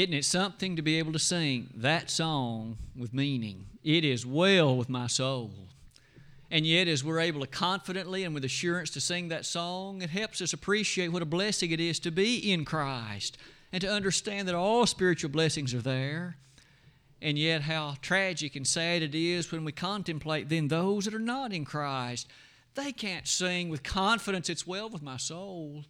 Isn't it something to be able to sing that song with meaning? It is well with my soul. And yet, as we're able to confidently and with assurance to sing that song, it helps us appreciate what a blessing it is to be in Christ and to understand that all spiritual blessings are there. And yet, how tragic and sad it is when we contemplate then those that are not in Christ. They can't sing with confidence, It's well with my soul.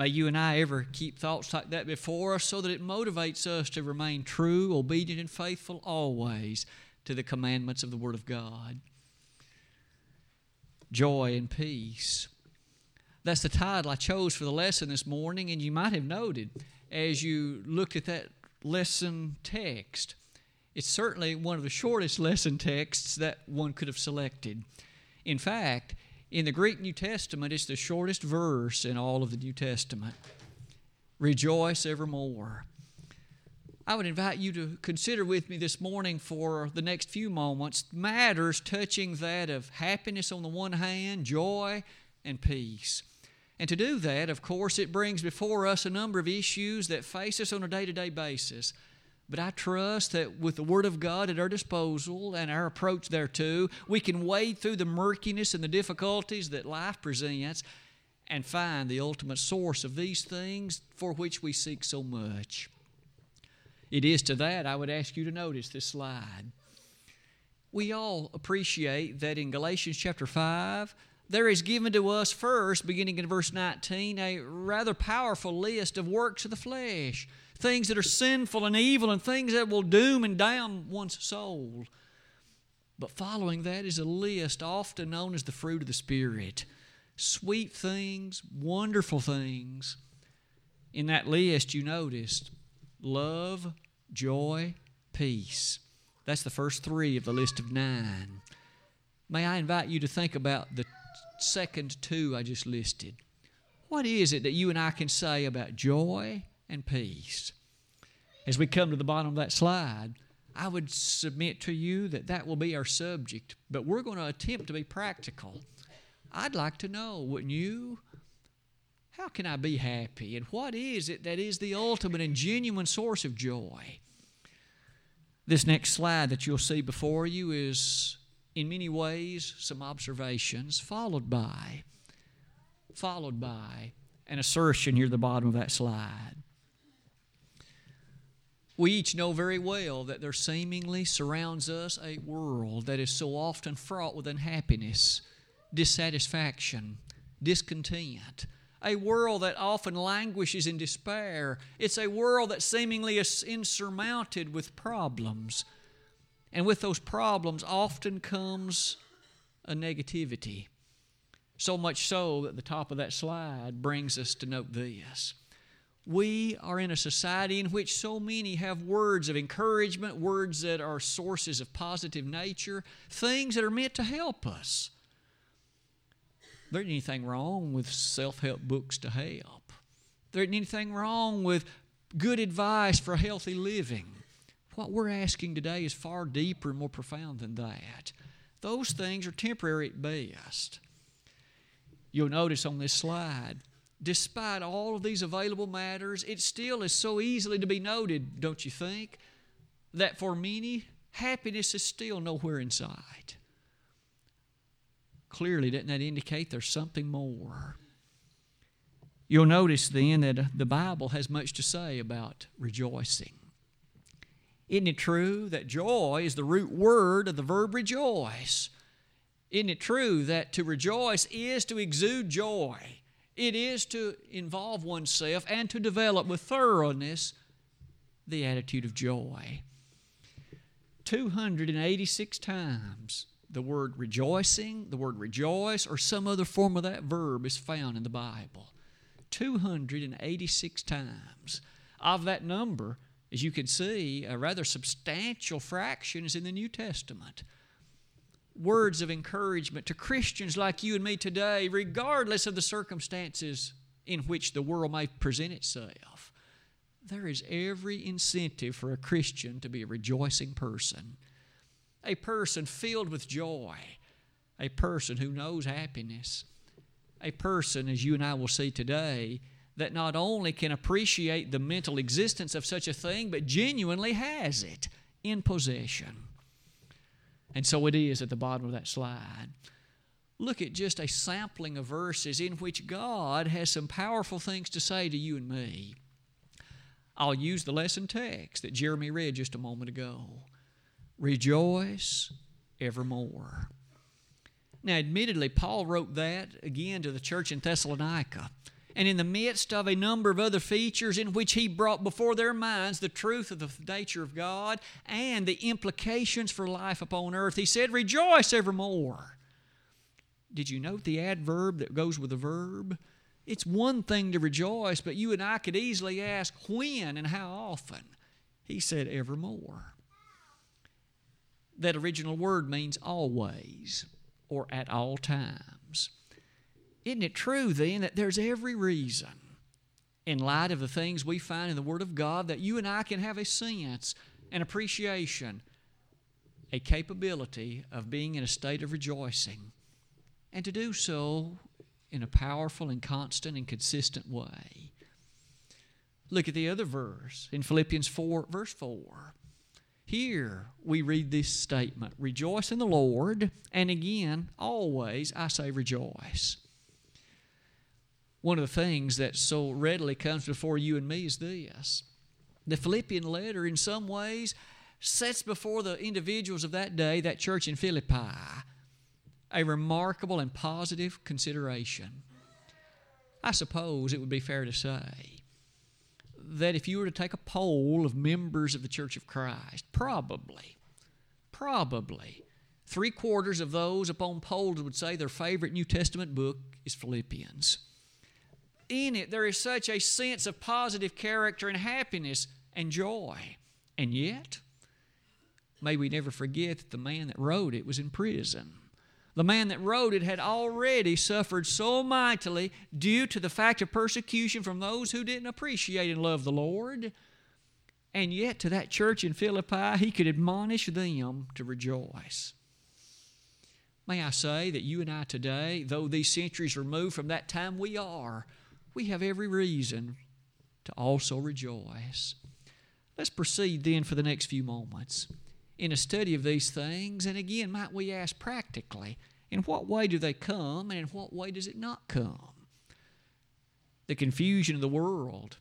May you and I ever keep thoughts like that before us so that it motivates us to remain true, obedient, and faithful always to the commandments of the Word of God. Joy and peace. That's the title I chose for the lesson this morning, and you might have noted as you looked at that lesson text. It's certainly one of the shortest lesson texts that one could have selected. In fact, in the Greek New Testament, it's the shortest verse in all of the New Testament. Rejoice evermore. I would invite you to consider with me this morning for the next few moments matters touching that of happiness on the one hand, joy, and peace. And to do that, of course, it brings before us a number of issues that face us on a day to day basis. But I trust that with the Word of God at our disposal and our approach thereto, we can wade through the murkiness and the difficulties that life presents and find the ultimate source of these things for which we seek so much. It is to that I would ask you to notice this slide. We all appreciate that in Galatians chapter 5, there is given to us first, beginning in verse 19, a rather powerful list of works of the flesh things that are sinful and evil and things that will doom and damn one's soul. But following that is a list often known as the fruit of the Spirit sweet things, wonderful things. In that list, you noticed love, joy, peace. That's the first three of the list of nine. May I invite you to think about the second two I just listed. What is it that you and I can say about joy and peace. As we come to the bottom of that slide, I would submit to you that that will be our subject, but we're going to attempt to be practical. I'd like to know, wouldn't you? How can I be happy? And what is it that is the ultimate and genuine source of joy? This next slide that you'll see before you is, in many ways, some observations, followed by, followed by an assertion here at the bottom of that slide. We each know very well that there seemingly surrounds us a world that is so often fraught with unhappiness, dissatisfaction, discontent. A world that often languishes in despair. It's a world that seemingly is insurmounted with problems. And with those problems often comes a negativity. So much so that the top of that slide brings us to note this we are in a society in which so many have words of encouragement, words that are sources of positive nature, things that are meant to help us. There isn't anything wrong with self help books to help. There isn't anything wrong with good advice for healthy living. What we're asking today is far deeper and more profound than that. Those things are temporary at best. You'll notice on this slide despite all of these available matters, it still is so easily to be noted, don't you think, that for many, happiness is still nowhere in sight. Clearly, doesn't that indicate there's something more? You'll notice then that uh, the Bible has much to say about rejoicing. Isn't it true that joy is the root word of the verb rejoice? Isn't it true that to rejoice is to exude joy? It is to involve oneself and to develop with thoroughness the attitude of joy. 286 times the word rejoicing, the word rejoice, or some other form of that verb is found in the Bible. 286 times. Of that number, as you can see, a rather substantial fraction is in the New Testament words of encouragement to Christians like you and me today, regardless of the circumstances in which the world may present itself. There is every incentive for a Christian to be a rejoicing person, a person filled with joy, a person who knows happiness, a person, as you and I will see today, that not only can appreciate the mental existence of such a thing, but genuinely has it in possession. And so it is at the bottom of that slide. Look at just a sampling of verses in which God has some powerful things to say to you and me. I'll use the lesson text that Jeremy read just a moment ago. Rejoice evermore. Now, admittedly, Paul wrote that again to the church in Thessalonica and in the midst of a number of other features in which he brought before their minds the truth of the nature of God and the implications for life upon earth, he said, Rejoice evermore. Did you note the adverb that goes with the verb? It's one thing to rejoice, but you and I could easily ask when and how often. He said, Evermore. That original word means always or at all times. Isn't it true then that there's every reason, in light of the things we find in the Word of God, that you and I can have a sense, an appreciation, a capability of being in a state of rejoicing, and to do so in a powerful and constant and consistent way? Look at the other verse in Philippians 4, verse 4. Here we read this statement Rejoice in the Lord, and again, always I say rejoice one of the things that so readily comes before you and me is this the Philippian letter, in some ways, sets before the individuals of that day, that church in Philippi, a remarkable and positive consideration. I suppose it would be fair to say that if you were to take a poll of members of the Church of Christ, probably, probably, three quarters of those upon polls would say their favorite New Testament book is Philippians in it, there is such a sense of positive character and happiness and joy. And yet, may we never forget that the man that wrote it was in prison. The man that wrote it had already suffered so mightily due to the fact of persecution from those who didn't appreciate and love the Lord. And yet, to that church in Philippi, he could admonish them to rejoice. May I say that you and I today, though these centuries removed from that time, we are we have every reason to also rejoice. Let's proceed then for the next few moments in a study of these things. And again, might we ask practically, in what way do they come and in what way does it not come? The confusion of the world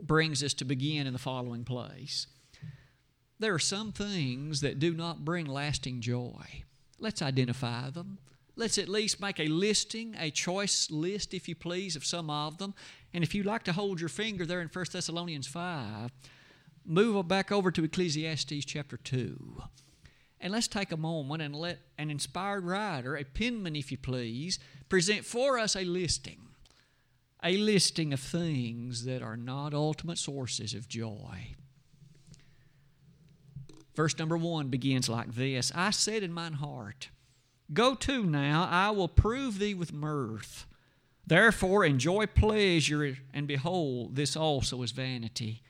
brings us to begin in the following place. There are some things that do not bring lasting joy. Let's identify them. Let's at least make a listing, a choice list, if you please, of some of them. And if you'd like to hold your finger there in 1 Thessalonians 5, move back over to Ecclesiastes chapter 2. And let's take a moment and let an inspired writer, a penman, if you please, present for us a listing. A listing of things that are not ultimate sources of joy. Verse number one begins like this I said in mine heart, Go to now, I will prove thee with mirth. Therefore enjoy pleasure, and behold, this also is vanity.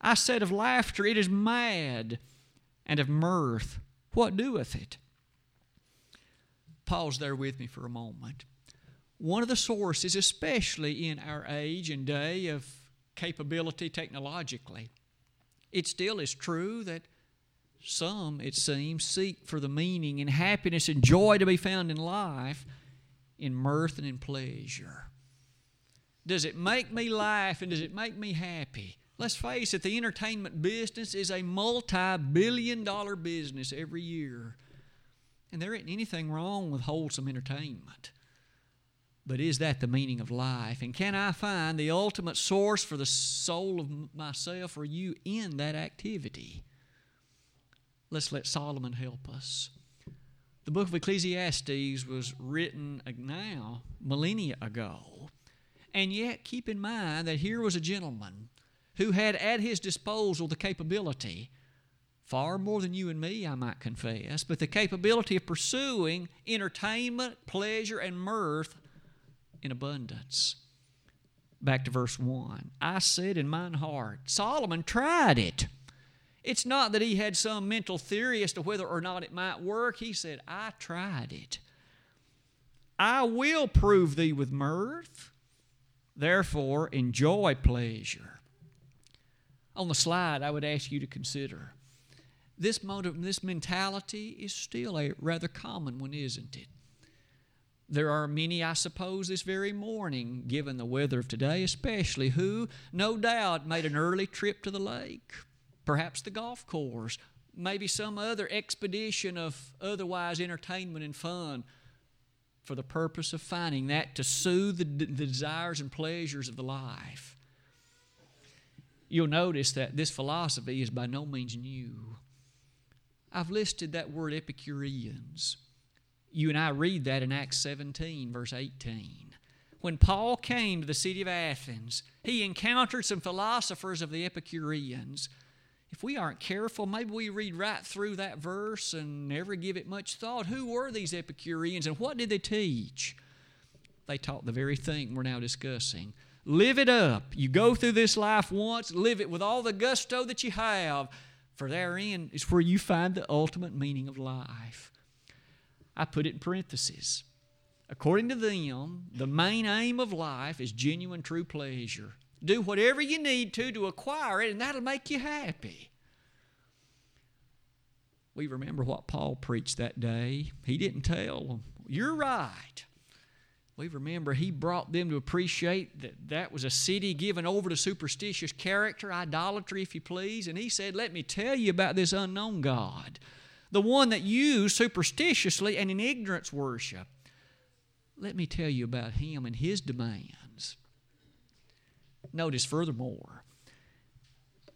I said of laughter, it is mad, and of mirth, what doeth it? Pause there with me for a moment. One of the sources, especially in our age and day of capability technologically, it still is true that some, it seems, seek for the meaning and happiness and joy to be found in life in mirth and in pleasure. Does it make me laugh and does it make me happy? Let's face it, the entertainment business is a multi billion dollar business every year. And there isn't anything wrong with wholesome entertainment. But is that the meaning of life? And can I find the ultimate source for the soul of myself or you in that activity? Let's let Solomon help us. The book of Ecclesiastes was written now, millennia ago. And yet, keep in mind that here was a gentleman who had at his disposal the capability, far more than you and me, I might confess, but the capability of pursuing entertainment, pleasure, and mirth in abundance. Back to verse 1. I said in mine heart, Solomon tried it. It's not that he had some mental theory as to whether or not it might work. He said, I tried it. I will prove thee with mirth. Therefore, enjoy pleasure. On the slide, I would ask you to consider this motive, this mentality is still a rather common one, isn't it? There are many, I suppose, this very morning, given the weather of today especially, who no doubt made an early trip to the lake, perhaps the golf course, maybe some other expedition of otherwise entertainment and fun for the purpose of finding that to soothe the, the desires and pleasures of the life. You'll notice that this philosophy is by no means new. I've listed that word Epicureans. You and I read that in Acts 17, verse 18. When Paul came to the city of Athens, he encountered some philosophers of the Epicureans. If we aren't careful, maybe we read right through that verse and never give it much thought. Who were these Epicureans and what did they teach? They taught the very thing we're now discussing. Live it up. You go through this life once, live it with all the gusto that you have, for therein is where you find the ultimate meaning of life. I put it in parentheses. According to them, the main aim of life is genuine, true pleasure. Do whatever you need to to acquire it, and that'll make you happy. We remember what Paul preached that day. He didn't tell them, You're right. We remember he brought them to appreciate that that was a city given over to superstitious character, idolatry, if you please. And he said, Let me tell you about this unknown God the one that you superstitiously and in ignorance worship. Let me tell you about him and his demands. Notice furthermore,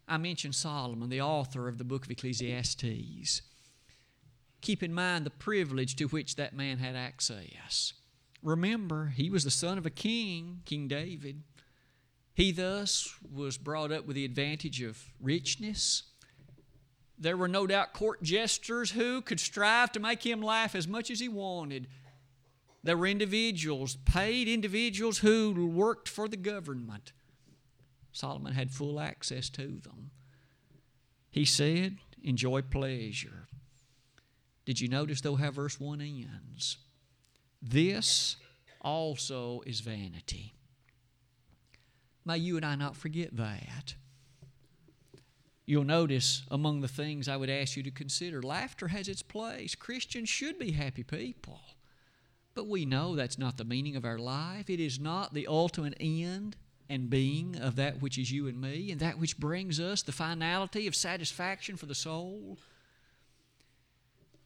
I mentioned Solomon, the author of the book of Ecclesiastes. Keep in mind the privilege to which that man had access. Remember, he was the son of a king, King David. He thus was brought up with the advantage of richness, there were no doubt court jesters who could strive to make him laugh as much as he wanted. There were individuals, paid individuals, who worked for the government. Solomon had full access to them. He said, Enjoy pleasure. Did you notice, though, how verse 1 ends? This also is vanity. May you and I not forget that. You'll notice among the things I would ask you to consider laughter has its place. Christians should be happy people. But we know that's not the meaning of our life. It is not the ultimate end and being of that which is you and me, and that which brings us the finality of satisfaction for the soul.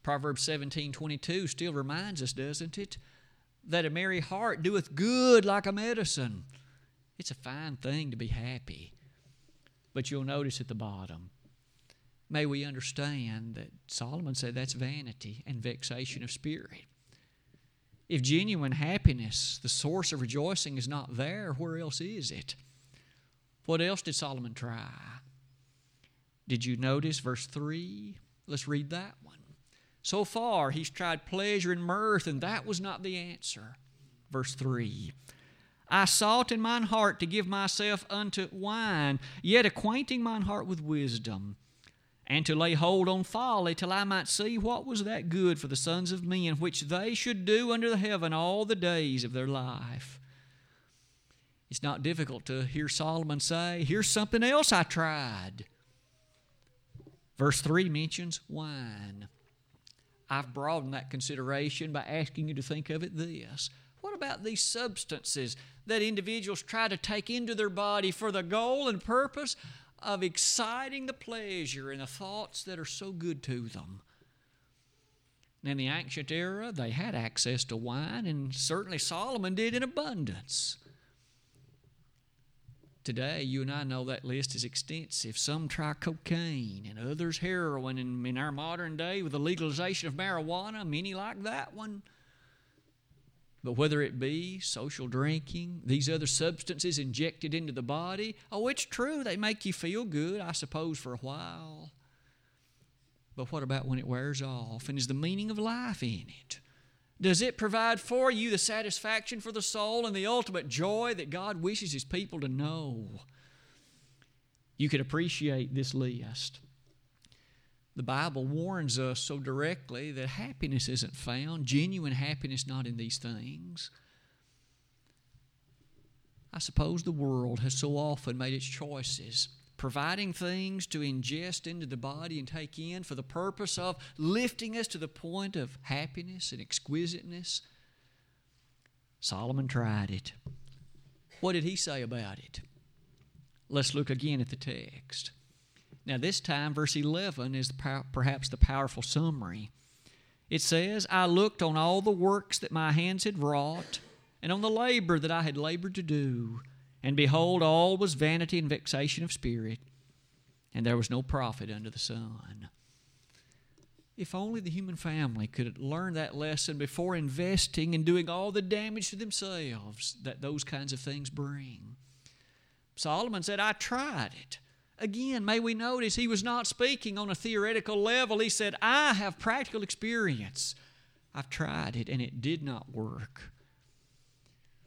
Proverbs 17 22 still reminds us, doesn't it? That a merry heart doeth good like a medicine. It's a fine thing to be happy. But you'll notice at the bottom, may we understand that Solomon said that's vanity and vexation of spirit. If genuine happiness, the source of rejoicing, is not there, where else is it? What else did Solomon try? Did you notice verse 3? Let's read that one. So far, he's tried pleasure and mirth, and that was not the answer. Verse 3 I sought in mine heart to give myself unto wine, yet acquainting mine heart with wisdom, and to lay hold on folly, till I might see what was that good for the sons of men, which they should do under the heaven all the days of their life. It's not difficult to hear Solomon say, Here's something else I tried. Verse 3 mentions wine. I've broadened that consideration by asking you to think of it this. What about these substances that individuals try to take into their body for the goal and purpose of exciting the pleasure and the thoughts that are so good to them. in the ancient era, they had access to wine, and certainly Solomon did in abundance. Today, you and I know that list is extensive. Some try cocaine, and others heroin. And in our modern day, with the legalization of marijuana, many like that one. But whether it be social drinking, these other substances injected into the body, oh, it's true, they make you feel good, I suppose, for a while. But what about when it wears off? And is the meaning of life in it? Does it provide for you the satisfaction for the soul and the ultimate joy that God wishes His people to know? You could appreciate this list the Bible warns us so directly that happiness isn't found, genuine happiness not in these things. I suppose the world has so often made its choices, providing things to ingest into the body and take in for the purpose of lifting us to the point of happiness and exquisiteness. Solomon tried it. What did he say about it? Let's look again at the text. Now, this time, verse 11 is perhaps the powerful summary. It says, I looked on all the works that my hands had wrought, and on the labor that I had labored to do, and behold, all was vanity and vexation of spirit, and there was no profit under the sun. If only the human family could learn that lesson before investing and doing all the damage to themselves that those kinds of things bring. Solomon said, I tried it. Again, may we notice he was not speaking on a theoretical level. He said, I have practical experience. I've tried it and it did not work.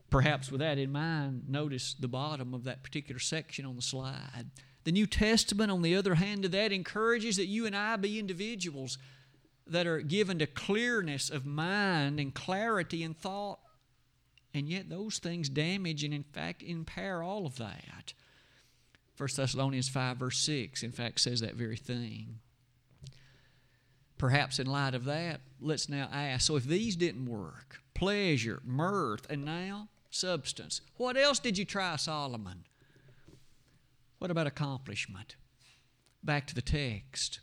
Perhaps with that in mind, notice the bottom of that particular section on the slide. The New Testament, on the other hand, to that encourages that you and I be individuals that are given to clearness of mind and clarity in thought. And yet, those things damage and, in fact, impair all of that. 1 Thessalonians 5, verse 6, in fact, says that very thing. Perhaps in light of that, let's now ask so if these didn't work, pleasure, mirth, and now substance, what else did you try, Solomon? What about accomplishment? Back to the text.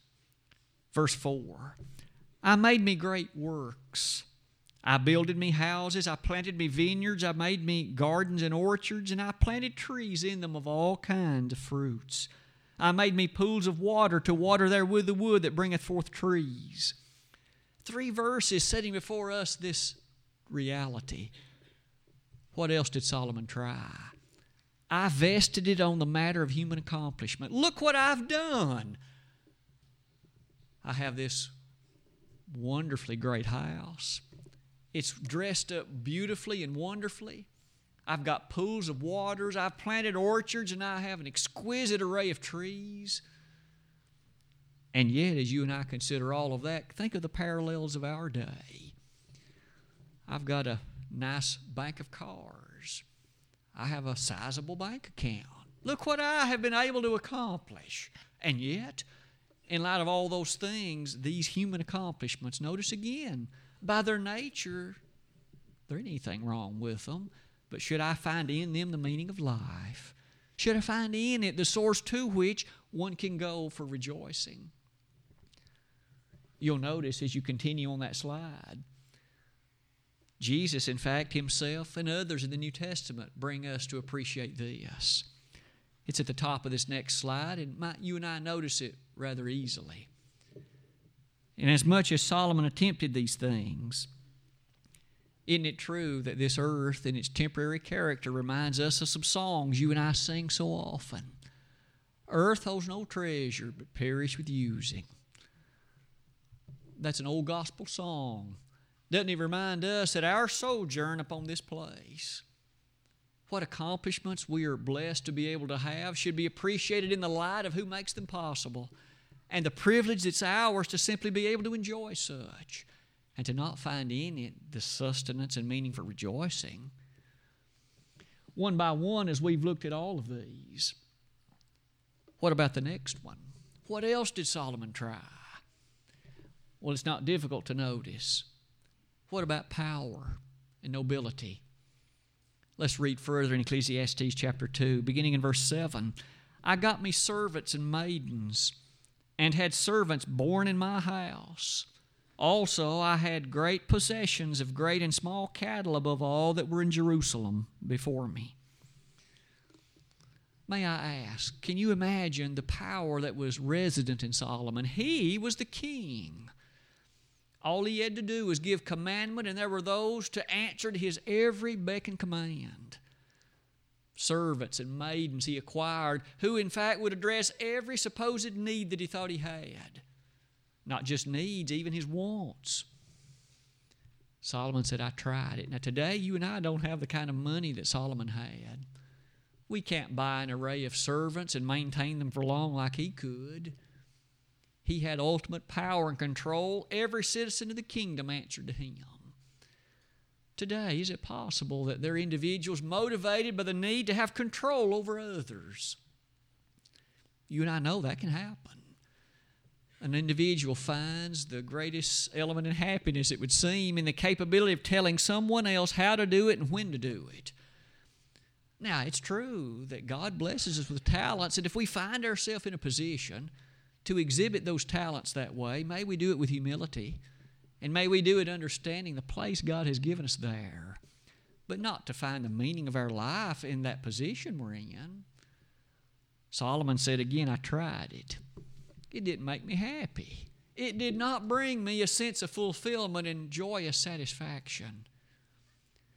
Verse 4 I made me great works I builded me houses, I planted me vineyards, I made me gardens and orchards, and I planted trees in them of all kinds of fruits. I made me pools of water to water therewith the wood that bringeth forth trees. Three verses setting before us this reality. What else did Solomon try? I vested it on the matter of human accomplishment. Look what I've done. I have this wonderfully great house. It's dressed up beautifully and wonderfully. I've got pools of waters. I've planted orchards, and I have an exquisite array of trees. And yet, as you and I consider all of that, think of the parallels of our day. I've got a nice bank of cars. I have a sizable bank account. Look what I have been able to accomplish. And yet, in light of all those things, these human accomplishments, notice again, by their nature, there ain't anything wrong with them. But should I find in them the meaning of life? Should I find in it the source to which one can go for rejoicing? You'll notice as you continue on that slide, Jesus, in fact, himself and others in the New Testament bring us to appreciate this. It's at the top of this next slide, and my, you and I notice it rather easily. And as much as Solomon attempted these things, isn't it true that this earth and its temporary character reminds us of some songs you and I sing so often? Earth holds no treasure but perish with using. That's an old gospel song. Doesn't it remind us that our sojourn upon this place, what accomplishments we are blessed to be able to have, should be appreciated in the light of who makes them possible and the privilege that's ours to simply be able to enjoy such and to not find in it the sustenance and meaning for rejoicing. One by one, as we've looked at all of these, what about the next one? What else did Solomon try? Well, it's not difficult to notice. What about power and nobility? Let's read further in Ecclesiastes chapter 2, beginning in verse 7. I got me servants and maidens and had servants born in my house. Also, I had great possessions of great and small cattle above all that were in Jerusalem before me. May I ask, can you imagine the power that was resident in Solomon? He was the king. All he had to do was give commandment, and there were those to answer to his every beck and command servants and maidens he acquired, who in fact would address every supposed need that he thought he had. Not just needs, even his wants. Solomon said, I tried it. Now, today, you and I don't have the kind of money that Solomon had. We can't buy an array of servants and maintain them for long like he could. He had ultimate power and control. Every citizen of the kingdom answered to him. Today? Is it possible that there are individuals motivated by the need to have control over others? You and I know that can happen. An individual finds the greatest element in happiness, it would seem, in the capability of telling someone else how to do it and when to do it. Now, it's true that God blesses us with talents, and if we find ourselves in a position to exhibit those talents that way, may we do it with humility, and may we do it understanding the place God has given us there, but not to find the meaning of our life in that position we're in. Solomon said again, I tried it. It didn't make me happy. It did not bring me a sense of fulfillment and joyous satisfaction.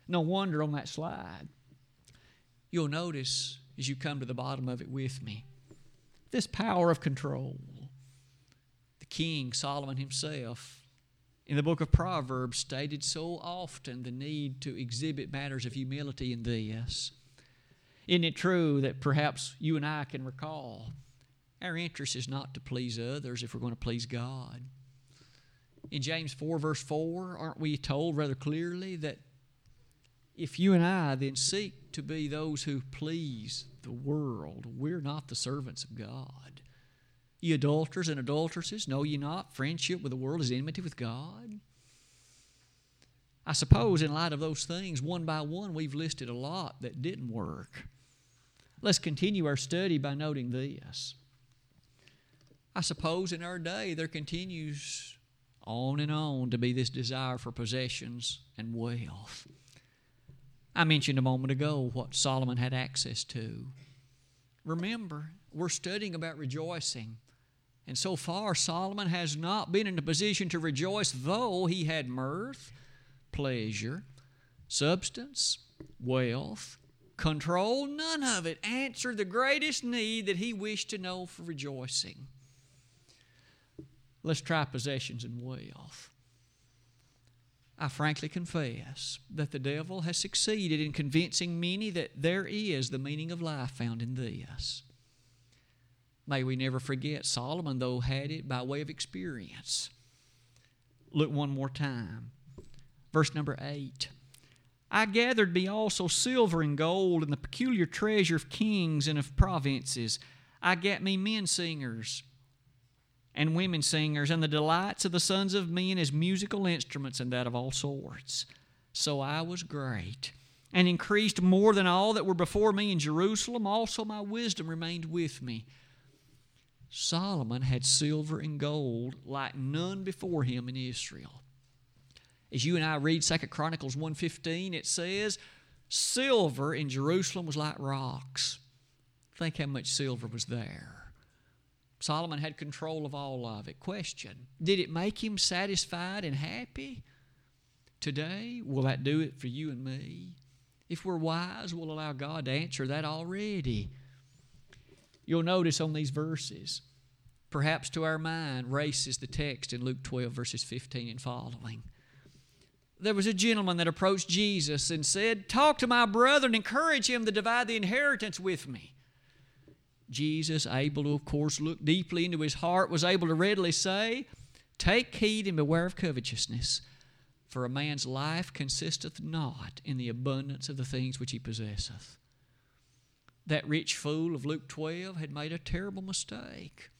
No wonder on that slide, you'll notice as you come to the bottom of it with me this power of control. The king, Solomon himself, in the book of Proverbs, stated so often the need to exhibit matters of humility in this. Isn't it true that perhaps you and I can recall our interest is not to please others if we're going to please God? In James 4, verse 4, aren't we told rather clearly that if you and I then seek to be those who please the world, we're not the servants of God. Ye adulterers and adulteresses, know ye not friendship with the world is enmity with God? I suppose, in light of those things, one by one, we've listed a lot that didn't work. Let's continue our study by noting this. I suppose in our day there continues on and on to be this desire for possessions and wealth. I mentioned a moment ago what Solomon had access to. Remember, we're studying about rejoicing. And so far, Solomon has not been in a position to rejoice, though he had mirth, pleasure, substance, wealth, control, none of it answered the greatest need that he wished to know for rejoicing. Let's try possessions and wealth. I frankly confess that the devil has succeeded in convincing many that there is the meaning of life found in this. May we never forget, Solomon, though, had it by way of experience. Look one more time. Verse number 8. I gathered me also silver and gold and the peculiar treasure of kings and of provinces. I gat me men singers and women singers, and the delights of the sons of men as musical instruments, and that of all sorts. So I was great, and increased more than all that were before me in Jerusalem. Also my wisdom remained with me. Solomon had silver and gold like none before him in Israel. As you and I read Second Chronicles 1.15, it says, Silver in Jerusalem was like rocks. Think how much silver was there. Solomon had control of all of it. Question Did it make him satisfied and happy? Today, will that do it for you and me? If we're wise, we'll allow God to answer that already. You'll notice on these verses, perhaps to our mind, races the text in Luke 12, verses 15 and following there was a gentleman that approached Jesus and said, Talk to my brother and encourage him to divide the inheritance with me. Jesus, able to, of course, look deeply into his heart, was able to readily say, Take heed and beware of covetousness, for a man's life consisteth not in the abundance of the things which he possesseth. That rich fool of Luke 12 had made a terrible mistake.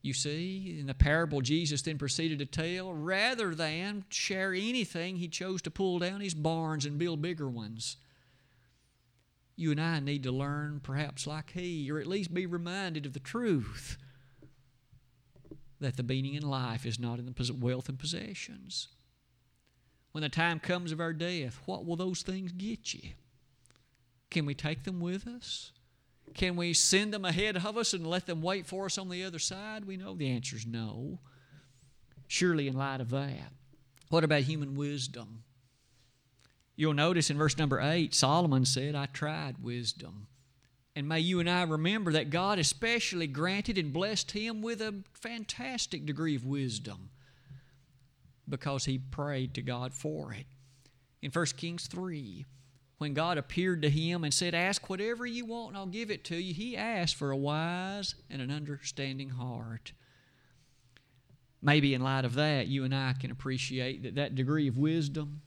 You see, in the parable Jesus then proceeded to tell, rather than share anything, he chose to pull down his barns and build bigger ones. You and I need to learn, perhaps like he, or at least be reminded of the truth that the meaning in life is not in the wealth and possessions. When the time comes of our death, what will those things get you? Can we take them with us? Can we send them ahead of us and let them wait for us on the other side? We know the answer is no. Surely, in light of that, what about human wisdom? You'll notice in verse number 8, Solomon said, I tried wisdom. And may you and I remember that God especially granted and blessed him with a fantastic degree of wisdom because he prayed to God for it. In 1 Kings 3, when God appeared to him and said, Ask whatever you want and I'll give it to you, he asked for a wise and an understanding heart. Maybe in light of that, you and I can appreciate that that degree of wisdom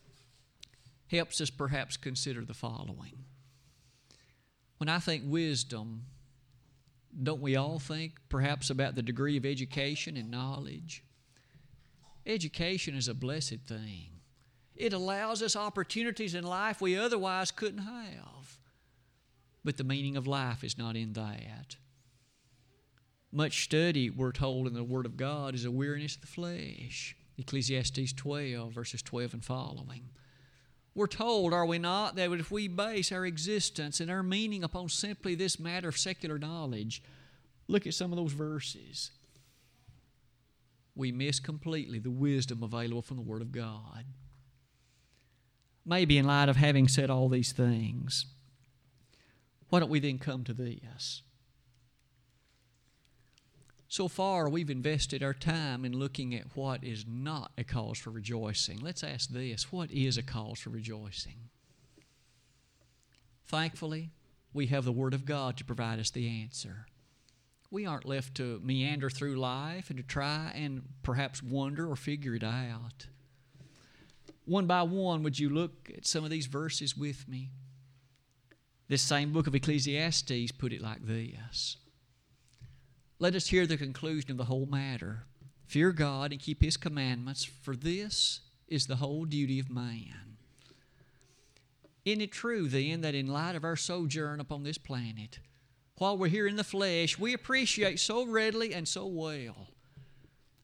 helps us perhaps consider the following. When I think wisdom, don't we all think perhaps about the degree of education and knowledge? Education is a blessed thing. It allows us opportunities in life we otherwise couldn't have. But the meaning of life is not in that. Much study, we're told in the Word of God, is a weariness of the flesh. Ecclesiastes 12, verses 12 and following. We're told, are we not, that if we base our existence and our meaning upon simply this matter of secular knowledge, look at some of those verses. We miss completely the wisdom available from the Word of God. Maybe in light of having said all these things, why don't we then come to this? So far, we've invested our time in looking at what is not a cause for rejoicing. Let's ask this what is a cause for rejoicing? Thankfully, we have the Word of God to provide us the answer. We aren't left to meander through life and to try and perhaps wonder or figure it out. One by one, would you look at some of these verses with me? This same book of Ecclesiastes put it like this let us hear the conclusion of the whole matter. Fear God and keep His commandments, for this is the whole duty of man. Isn't it true then that in light of our sojourn upon this planet, while we're here in the flesh, we appreciate so readily and so well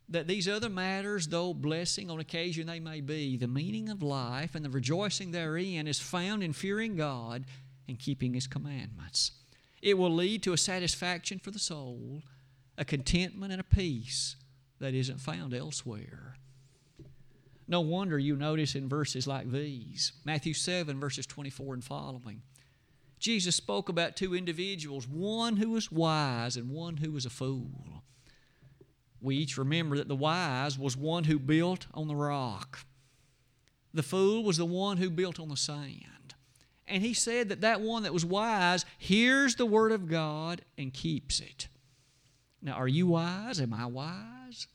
that these other matters, though blessing on occasion they may be, the meaning of life and the rejoicing therein is found in fearing God and keeping His commandments. It will lead to a satisfaction for the soul a contentment and a peace that isn't found elsewhere. No wonder you notice in verses like these Matthew 7, verses 24 and following. Jesus spoke about two individuals, one who was wise and one who was a fool. We each remember that the wise was one who built on the rock. The fool was the one who built on the sand. And he said that that one that was wise hears the word of God and keeps it. Now, are you wise? Am I wise?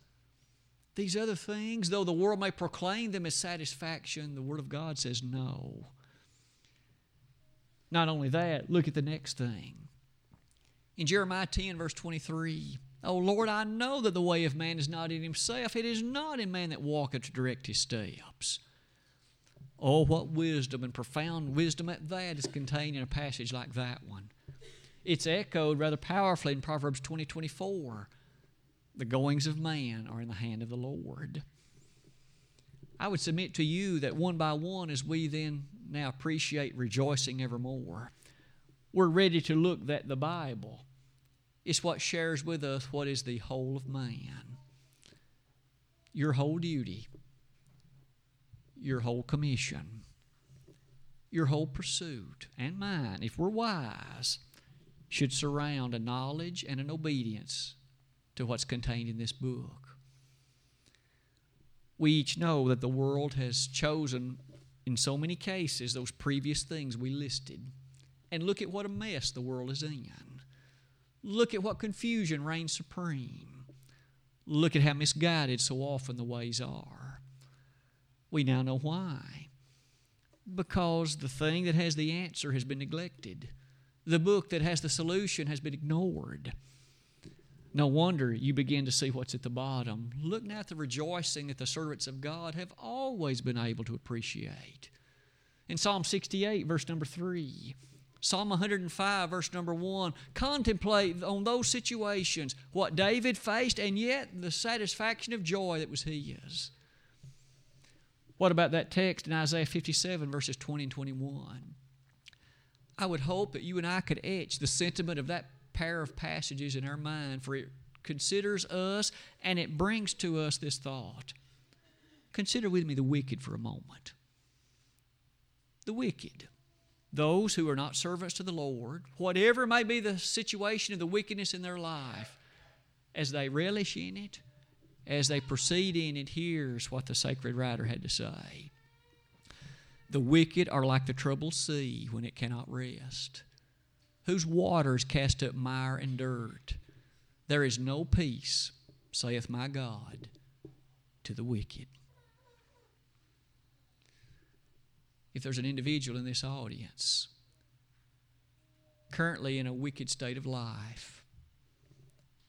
These other things, though the world may proclaim them as satisfaction, the Word of God says no. Not only that, look at the next thing. In Jeremiah 10, verse 23, Oh Lord, I know that the way of man is not in himself. It is not in man that walketh to direct his steps. Oh, what wisdom and profound wisdom at that is contained in a passage like that one. It's echoed rather powerfully in Proverbs 20 24. The goings of man are in the hand of the Lord. I would submit to you that one by one, as we then now appreciate rejoicing evermore, we're ready to look that the Bible is what shares with us what is the whole of man. Your whole duty, your whole commission, your whole pursuit, and mine, if we're wise should surround a knowledge and an obedience to what's contained in this book. We each know that the world has chosen, in so many cases, those previous things we listed. And look at what a mess the world is in. Look at what confusion reigns supreme. Look at how misguided so often the ways are. We now know why. Because the thing that has the answer has been neglected the book that has the solution has been ignored. No wonder you begin to see what's at the bottom. Look now at the rejoicing that the servants of God have always been able to appreciate. In Psalm 68, verse number 3, Psalm 105, verse number 1, contemplate on those situations what David faced and yet the satisfaction of joy that was his. What about that text in Isaiah 57, verses 20 and 21? I would hope that you and I could etch the sentiment of that pair of passages in our mind, for it considers us and it brings to us this thought. Consider with me the wicked for a moment. The wicked, those who are not servants to the Lord, whatever may be the situation of the wickedness in their life, as they relish in it, as they proceed in it, here's what the sacred writer had to say. The wicked are like the troubled sea when it cannot rest, whose waters cast up mire and dirt. There is no peace, saith my God, to the wicked. If there's an individual in this audience currently in a wicked state of life,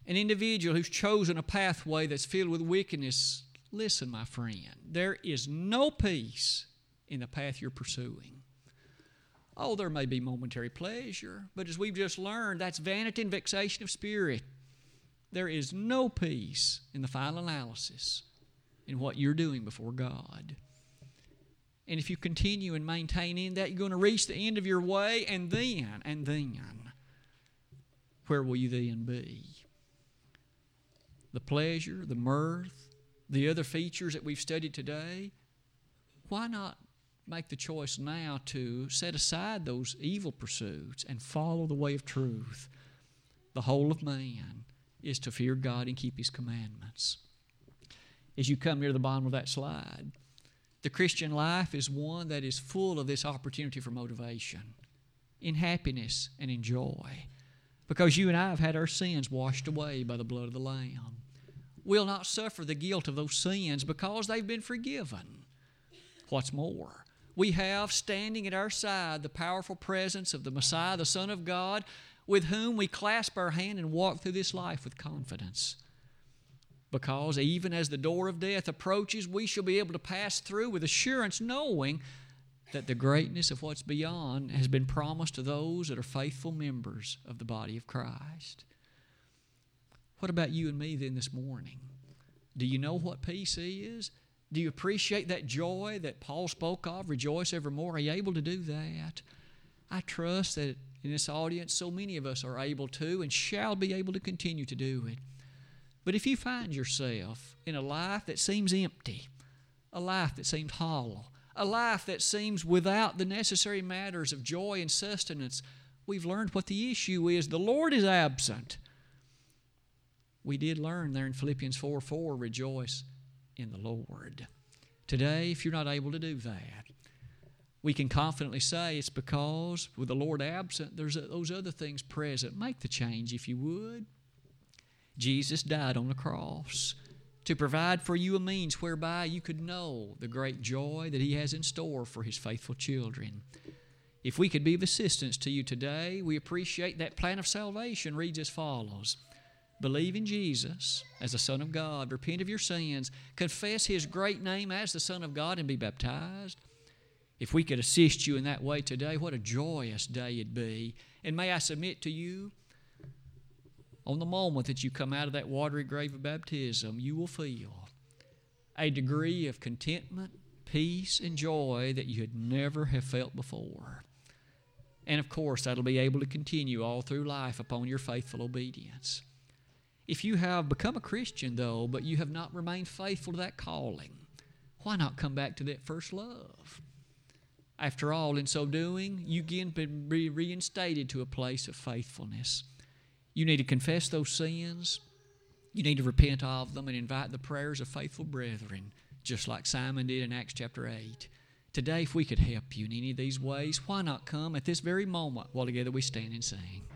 an individual who's chosen a pathway that's filled with wickedness, listen, my friend, there is no peace in the path you're pursuing. Oh, there may be momentary pleasure, but as we've just learned, that's vanity and vexation of spirit. There is no peace in the final analysis in what you're doing before God. And if you continue and maintain in that, you're going to reach the end of your way, and then, and then, where will you then be? The pleasure, the mirth, the other features that we've studied today, why not make the choice now to set aside those evil pursuits and follow the way of truth? The whole of man is to fear God and keep His commandments. As you come near the bottom of that slide, the Christian life is one that is full of this opportunity for motivation, in happiness and in joy, because you and I have had our sins washed away by the blood of the Lamb. We'll not suffer the guilt of those sins because they've been forgiven. What's more, we have standing at our side the powerful presence of the Messiah, the Son of God, with whom we clasp our hand and walk through this life with confidence because even as the door of death approaches, we shall be able to pass through with assurance, knowing that the greatness of what's beyond has been promised to those that are faithful members of the body of Christ. What about you and me then this morning? Do you know what peace is? Do you appreciate that joy that Paul spoke of? Rejoice evermore. Are you able to do that? I trust that in this audience, so many of us are able to and shall be able to continue to do it. But if you find yourself in a life that seems empty, a life that seems hollow, a life that seems without the necessary matters of joy and sustenance, we've learned what the issue is. The Lord is absent. We did learn there in Philippians 4 4, rejoice in the Lord. Today, if you're not able to do that, we can confidently say it's because with the Lord absent, there's uh, those other things present. Make the change if you would. Jesus died on the cross to provide for you a means whereby you could know the great joy that He has in store for His faithful children. If we could be of assistance to you today, we appreciate that plan of salvation reads as follows Believe in Jesus as the Son of God, repent of your sins, confess His great name as the Son of God, and be baptized. If we could assist you in that way today, what a joyous day it'd be. And may I submit to you, on the moment that you come out of that watery grave of baptism, you will feel a degree of contentment, peace, and joy that you had never have felt before. And of course, that'll be able to continue all through life upon your faithful obedience. If you have become a Christian, though, but you have not remained faithful to that calling, why not come back to that first love? After all, in so doing, you again be reinstated to a place of faithfulness. You need to confess those sins. You need to repent of them and invite the prayers of faithful brethren, just like Simon did in Acts chapter 8. Today, if we could help you in any of these ways, why not come at this very moment while together we stand and sing?